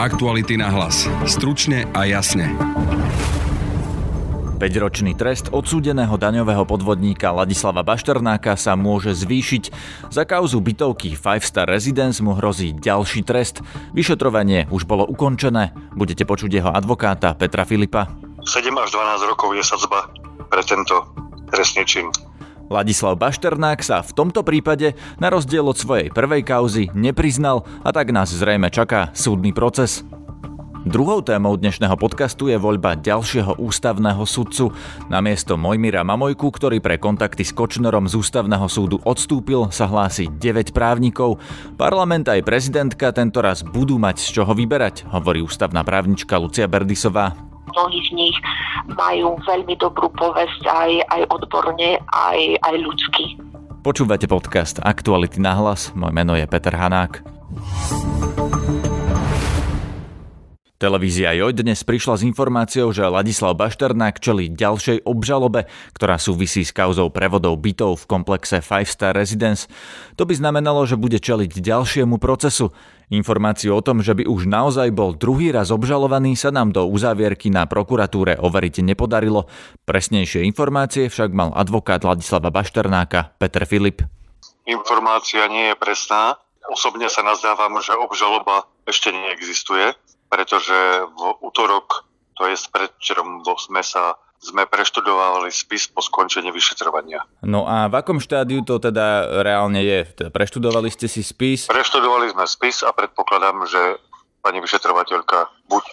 Aktuality na hlas. Stručne a jasne. 5-ročný trest odsúdeného daňového podvodníka Ladislava Bašternáka sa môže zvýšiť. Za kauzu bytovky Five Star Residence mu hrozí ďalší trest. Vyšetrovanie už bolo ukončené. Budete počuť jeho advokáta Petra Filipa. 7 až 12 rokov je sadzba pre tento trestný čin. Ladislav Bašternák sa v tomto prípade, na rozdiel od svojej prvej kauzy, nepriznal a tak nás zrejme čaká súdny proces. Druhou témou dnešného podcastu je voľba ďalšieho ústavného sudcu. Namiesto Mojmira Mamojku, ktorý pre kontakty s Kočnerom z ústavného súdu odstúpil, sa hlási 9 právnikov. Parlament aj prezidentka tento raz budú mať z čoho vyberať, hovorí ústavná právnička Lucia Berdisová. Mnohí z nich majú veľmi dobrú povesť aj, aj odborne, aj, aj ľudsky. Počúvate podcast Aktuality na hlas. Moje meno je Peter Hanák. Televízia Joj dnes prišla s informáciou, že Ladislav Bašternák čelí ďalšej obžalobe, ktorá súvisí s kauzou prevodov bytov v komplexe Five Star Residence. To by znamenalo, že bude čeliť ďalšiemu procesu. Informáciu o tom, že by už naozaj bol druhý raz obžalovaný, sa nám do uzávierky na prokuratúre overiť nepodarilo. Presnejšie informácie však mal advokát Ladislava Bašternáka Peter Filip. Informácia nie je presná. Osobne sa nazdávam, že obžaloba ešte neexistuje pretože v útorok, to je predčerom, sme sa sme preštudovali spis po skončení vyšetrovania. No a v akom štádiu to teda reálne je? Teda preštudovali ste si spis? Preštudovali sme spis a predpokladám, že pani vyšetrovateľka buď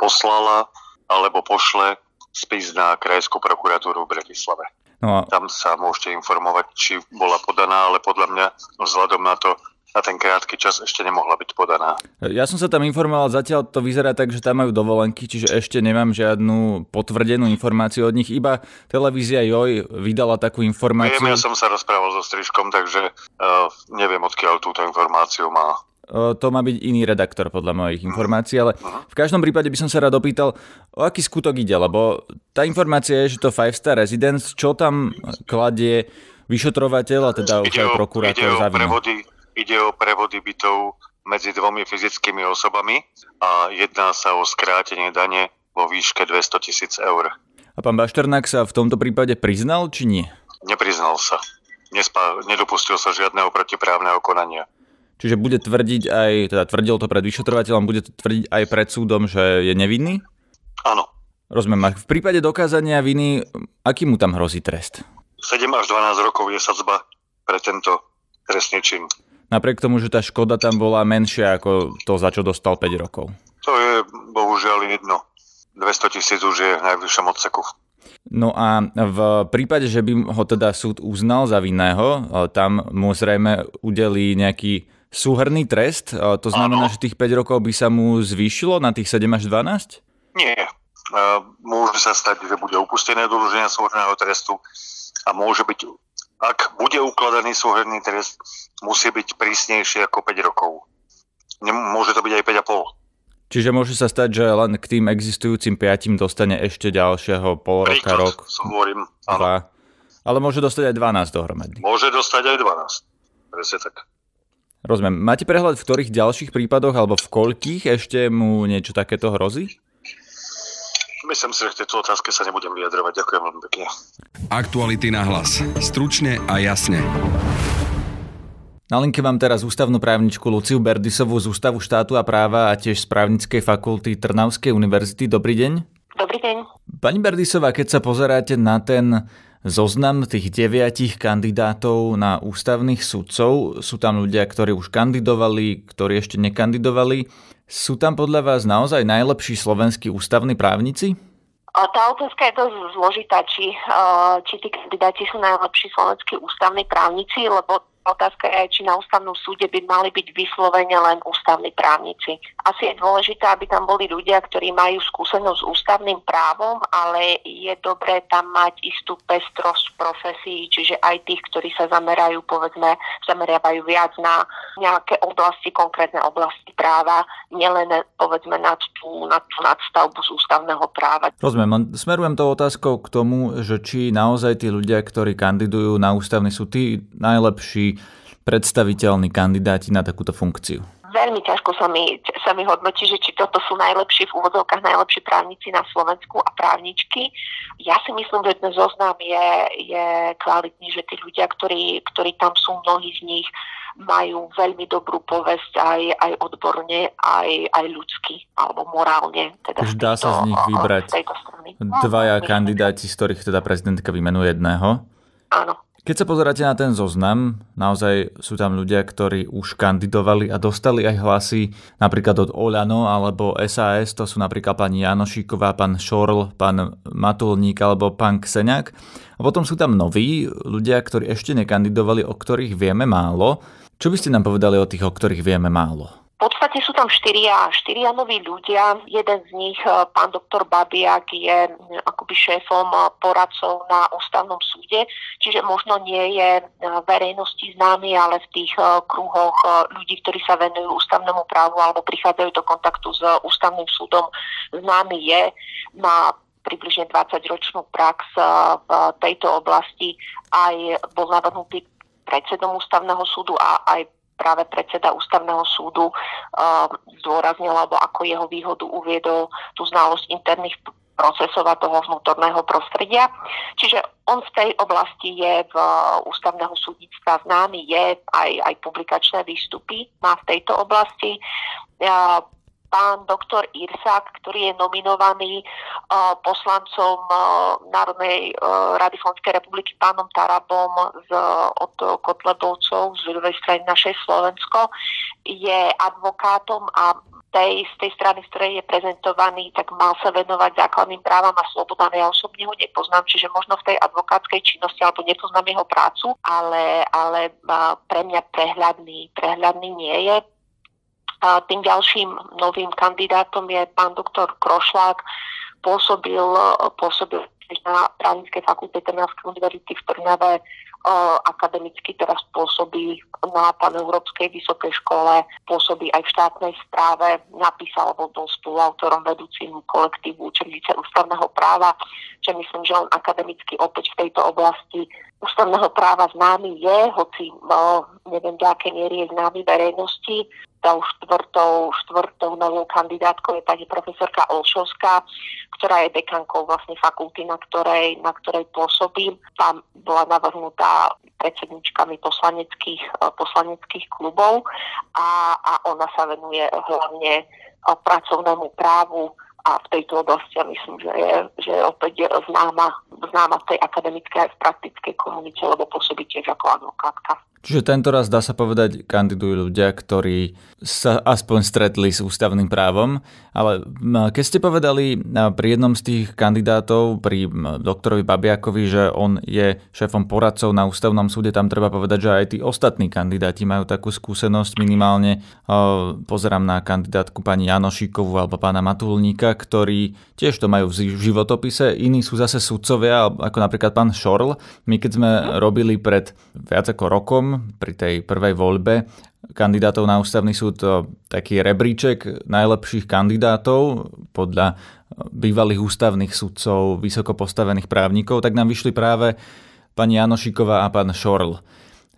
poslala alebo pošle spis na Krajskú prokuratúru v Bratislave. No a... Tam sa môžete informovať, či bola podaná, ale podľa mňa vzhľadom na to, na ten krátky čas ešte nemohla byť podaná. Ja som sa tam informoval, zatiaľ to vyzerá tak, že tam majú dovolenky, čiže ešte nemám žiadnu potvrdenú informáciu od nich, iba televízia JOJ vydala takú informáciu. Viem, ja som sa rozprával so Strižkom, takže uh, neviem, odkiaľ túto informáciu má. Uh, to má byť iný redaktor podľa mojich informácií, ale v každom prípade by som sa rád opýtal, o aký skutok ide, lebo tá informácia je, že to Five Star Residence, čo tam kladie vyšetrovateľ a teda už aj prokurátor za prevody, Ide o prevody bytov medzi dvomi fyzickými osobami a jedná sa o skrátenie dane vo výške 200 tisíc eur. A pán Bašternák sa v tomto prípade priznal, či nie? Nepriznal sa. Nespa, nedopustil sa žiadneho protiprávneho konania. Čiže bude tvrdiť aj, teda tvrdil to pred vyšetrovateľom, bude tvrdiť aj pred súdom, že je nevinný? Áno. Rozumiem. A v prípade dokázania viny, aký mu tam hrozí trest? 7 až 12 rokov je sadzba pre tento trestný čin. Napriek tomu, že tá škoda tam bola menšia ako to, za čo dostal 5 rokov. To je bohužiaľ jedno. 200 tisíc už je v najvyššom odseku. No a v prípade, že by ho teda súd uznal za vinného, tam mu zrejme udelí nejaký súhrný trest. To znamená, ano. že tých 5 rokov by sa mu zvýšilo na tých 7 až 12? Nie. Môže sa stať, že bude upustené do súhrného trestu a môže byť ak bude ukladaný súhrný trest, musí byť prísnejší ako 5 rokov. Môže to byť aj 5,5. Čiže môže sa stať, že len k tým existujúcim 5 dostane ešte ďalšieho pol roka, Príklad, rok. hovorím, áno. Ale môže dostať aj 12 dohromady. Môže dostať aj 12. Presne tak. Rozumiem. Máte prehľad, v ktorých ďalších prípadoch alebo v koľkých ešte mu niečo takéto hrozí? Myslím si, že k tejto otázke sa nebudem vyjadrovať. Ďakujem veľmi pekne. Aktuality na hlas. Stručne a jasne. Na linke mám teraz ústavnú právničku Luciu Berdisovú z Ústavu štátu a práva a tiež z právnickej fakulty Trnavskej univerzity. Dobrý deň. Dobrý deň. Pani Berdisová, keď sa pozeráte na ten zoznam tých deviatich kandidátov na ústavných sudcov, sú tam ľudia, ktorí už kandidovali, ktorí ešte nekandidovali. Sú tam podľa vás naozaj najlepší slovenskí ústavní právnici? Tá otázka je dosť zložitá, či, či tí kandidáti sú najlepší slovenskí ústavní právnici, lebo Otázka je, či na ústavnom súde by mali byť vyslovene len ústavní právnici. Asi je dôležité, aby tam boli ľudia, ktorí majú skúsenosť s ústavným právom, ale je dobré tam mať istú pestrosť profesí, čiže aj tých, ktorí sa zamerajú, povedzme, zameriavajú viac na nejaké oblasti, konkrétne oblasti práva, nielen povedzme na tú, na tú nadstavbu z ústavného práva. Rozumiem, smerujem to otázkou k tomu, že či naozaj tí ľudia, ktorí kandidujú na ústavný sú tí najlepší predstaviteľní kandidáti na takúto funkciu? veľmi ťažko sa mi, sa mi hodnotí, že či toto sú najlepší v úvodzovkách najlepší právnici na Slovensku a právničky. Ja si myslím, že ten zoznam je, je kvalitný, že tí ľudia, ktorí, ktorí tam sú, mnohí z nich majú veľmi dobrú povesť aj, aj odborne, aj, aj ľudsky alebo morálne. Teda Už dá sa z nich vybrať dvaja no, kandidáti, z ktorých teda prezidentka vymenuje jedného? Áno. Keď sa pozeráte na ten zoznam, naozaj sú tam ľudia, ktorí už kandidovali a dostali aj hlasy napríklad od Oľano alebo SAS, to sú napríklad pani Janošíková, pán Šorl, pán Matulník alebo pán Kseniak. A potom sú tam noví ľudia, ktorí ešte nekandidovali, o ktorých vieme málo. Čo by ste nám povedali o tých, o ktorých vieme málo? V podstate sú tam štyria, štyria noví ľudia. Jeden z nich, e, pán doktor Babiak, je akoby šéfom e, poradcov na ústavnom súde, čiže možno nie je verejnosti známy, ale v tých kruhoch ľudí, ktorí sa venujú ústavnému právu alebo prichádzajú do kontaktu s ústavným súdom, známy je. Má približne 20-ročnú prax v tejto oblasti aj bol navrhnutý predsedom ústavného súdu a aj práve predseda ústavného súdu uh, zdôraznil, alebo ako jeho výhodu uviedol tú znalosť interných procesov a toho vnútorného prostredia. Čiže on v tej oblasti je v uh, ústavného súdnictva známy, je aj, aj publikačné výstupy, má v tejto oblasti. Pán doktor Irsak, ktorý je nominovaný uh, poslancom uh, Národnej uh, rady Slovenskej republiky pánom Tarabom z, od Kotlebovcov z ľudovej strany našej Slovensko, je advokátom a tej, z tej strany, z ktorej je prezentovaný, tak mal sa venovať základným právam a slobodám. Ja osobne ho nepoznám, čiže možno v tej advokátskej činnosti, alebo nepoznám jeho prácu, ale, ale pre mňa prehľadný, prehľadný nie je a tým ďalším novým kandidátom je pán doktor Krošlák. Pôsobil, pôsobil na právnickej fakulte Trnavskej univerzity v Trnave akademicky teraz pôsobí na Európskej vysokej škole, pôsobí aj v štátnej správe, napísal alebo bol spoluautorom vedúcim kolektívu učenice ústavného práva, že myslím, že on akademicky opäť v tejto oblasti ústavného práva známy je, hoci no, neviem, do aké miery je známy verejnosti. Tou štvrtou, štvrtou novou kandidátkou je pani profesorka Olšovská, ktorá je dekankou vlastne fakulty, na ktorej, na ktorej pôsobím. Tam bola navrhnutá predsedničkami poslaneckých, poslaneckých klubov a, a ona sa venuje hlavne pracovnému právu, a v tejto oblasti ja myslím, že je, že je opäť známa, známa v tej akademickej aj v praktickej komunite, lebo pôsobí tiež ako advokátka. Čiže tento raz dá sa povedať, kandidujú ľudia, ktorí sa aspoň stretli s ústavným právom, ale keď ste povedali pri jednom z tých kandidátov, pri doktorovi Babiakovi, že on je šéfom poradcov na ústavnom súde, tam treba povedať, že aj tí ostatní kandidáti majú takú skúsenosť minimálne. Pozerám na kandidátku pani Janošíkovú alebo pána Matulníka, ktorí tiež to majú v životopise, iní sú zase sudcovia, ako napríklad pán Šorl. My keď sme robili pred viac ako rokom pri tej prvej voľbe kandidátov na ústavný súd taký rebríček najlepších kandidátov podľa bývalých ústavných sudcov, vysoko postavených právnikov, tak nám vyšli práve pani Janošiková a pán Šorl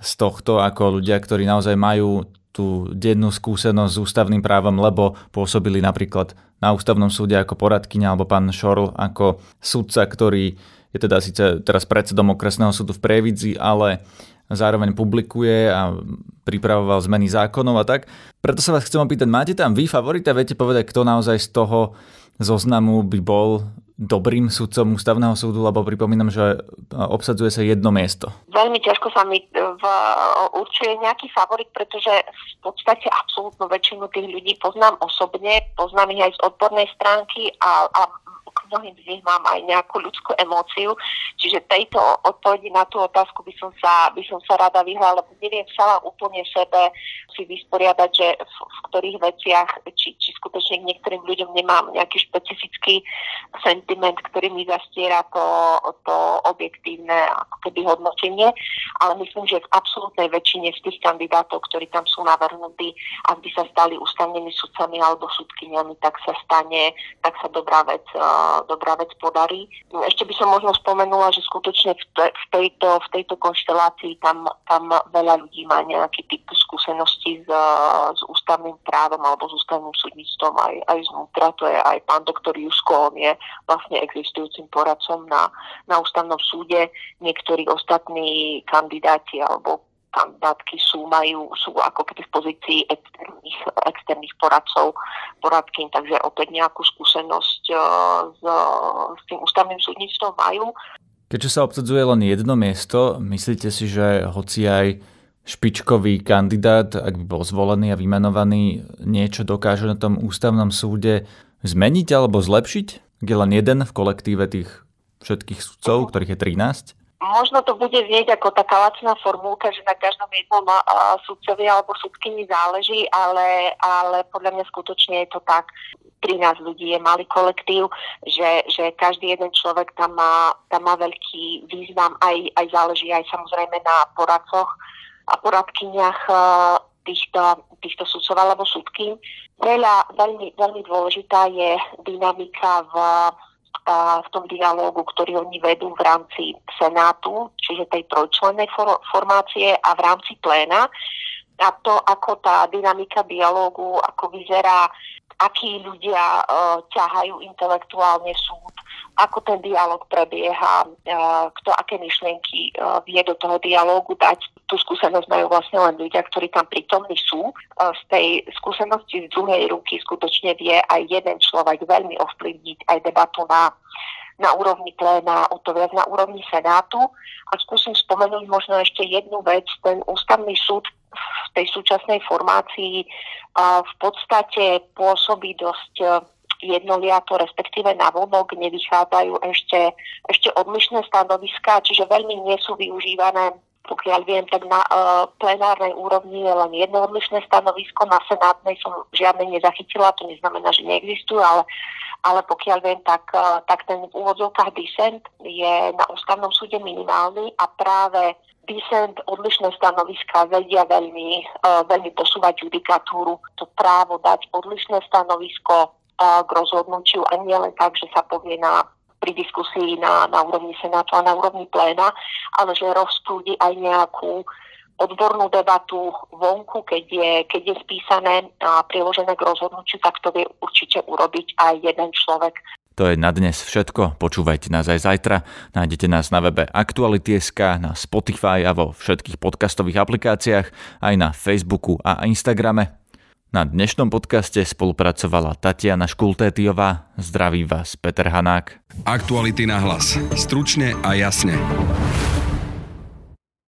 z tohto ako ľudia, ktorí naozaj majú tú dennú skúsenosť s ústavným právom, lebo pôsobili napríklad na ústavnom súde ako poradkyňa alebo pán Šorl ako sudca, ktorý je teda síce teraz predsedom okresného súdu v Previdzi, ale zároveň publikuje a pripravoval zmeny zákonov a tak. Preto sa vás chcem opýtať, máte tam vy favorita? Viete povedať, kto naozaj z toho zoznamu by bol dobrým sudcom ústavného súdu, lebo pripomínam, že obsadzuje sa jedno miesto. Veľmi ťažko sa mi v, určuje nejaký favorit, pretože v podstate absolútnu väčšinu tých ľudí poznám osobne, poznám ich aj z odbornej stránky a, a mnohým z nich mám aj nejakú ľudskú emóciu. Čiže tejto odpovedi na tú otázku by som sa, by som sa rada vyhla, lebo neviem sama úplne sebe si vysporiadať, že v, v ktorých veciach, či, či skutočne k niektorým ľuďom nemám nejaký špecifický sentiment, ktorý mi zastiera to, to objektívne ako keby hodnotenie, ale myslím, že v absolútnej väčšine z tých kandidátov, ktorí tam sú navrhnutí, ak by sa stali ústavnými sudcami alebo sudkyniami, tak sa stane, tak sa dobrá vec uh, dobrá vec podarí. Ešte by som možno spomenula, že skutočne v, tejto, v tejto konštelácii tam, tam veľa ľudí má nejaký typ skúsenosti s, s ústavným právom alebo s ústavným súdnictvom aj, aj znútra. To je aj pán doktor Jusko, on je vlastne existujúcim poradcom na, na ústavnom súde. Niektorí ostatní kandidáti alebo kandidátky sú, majú, sú ako keby v pozícii externých, externých poradcov, poradkým, takže opäť nejakú skúsenosť uh, s, s tým ústavným súdnictvom majú. Keďže sa obsadzuje len jedno miesto, myslíte si, že hoci aj špičkový kandidát, ak by bol zvolený a vymenovaný, niečo dokáže na tom ústavnom súde zmeniť alebo zlepšiť? Je len jeden v kolektíve tých všetkých sudcov, ktorých je 13? Možno to bude znieť ako taká lacná formulka, že na každom jednom sudcovi alebo sudkyni záleží, ale, ale podľa mňa skutočne je to tak. 13 ľudí je malý kolektív, že, že každý jeden človek tam má, tam má veľký význam, aj, aj záleží aj samozrejme na poradcoch a poradkyniach týchto, týchto sudcov alebo sudky. Veľa, veľmi, veľmi dôležitá je dynamika v v tom dialógu, ktorý oni vedú v rámci Senátu, čiže tej trojčlennej for- formácie a v rámci pléna. A to, ako tá dynamika dialógu, ako vyzerá, akí ľudia uh, ťahajú intelektuálne súd, ako ten dialog prebieha, uh, kto aké myšlienky uh, vie do toho dialógu dať. Tú skúsenosť majú vlastne len ľudia, ktorí tam prítomní sú. Uh, z tej skúsenosti z druhej ruky skutočne vie aj jeden človek veľmi ovplyvniť aj debatu na na úrovni pléna, o to viac na úrovni Senátu. A skúsim spomenúť možno ešte jednu vec. Ten ústavný súd v tej súčasnej formácii v podstate pôsobí dosť jednoliato, respektíve na vonok nevychádzajú ešte, ešte odlišné stanoviská, čiže veľmi nie sú využívané pokiaľ viem, tak na uh, plenárnej úrovni je len jedno odlišné stanovisko, na senátnej som žiadne nezachytila, to neznamená, že neexistujú, ale, ale pokiaľ viem, tak, uh, tak ten v úvodzovkách dissent je na ústavnom súde minimálny a práve dissent, odlišné stanoviska vedia veľmi, uh, veľmi posúvať judikatúru. To právo dať odlišné stanovisko k rozhodnutiu a nie len tak, že sa povie na pri diskusii na, na úrovni Senátu a na úrovni pléna, ale že rozprúdi aj nejakú odbornú debatu vonku, keď je, keď je spísané a priložené k rozhodnutiu, tak to vie určite urobiť aj jeden človek. To je na dnes všetko. Počúvajte nás aj zajtra. Nájdete nás na webe Aktuality.sk, na Spotify a vo všetkých podcastových aplikáciách, aj na Facebooku a Instagrame. Na dnešnom podcaste spolupracovala Tatiana Škultétiová. Zdraví vás Peter Hanák. Aktuality na hlas. Stručne a jasne.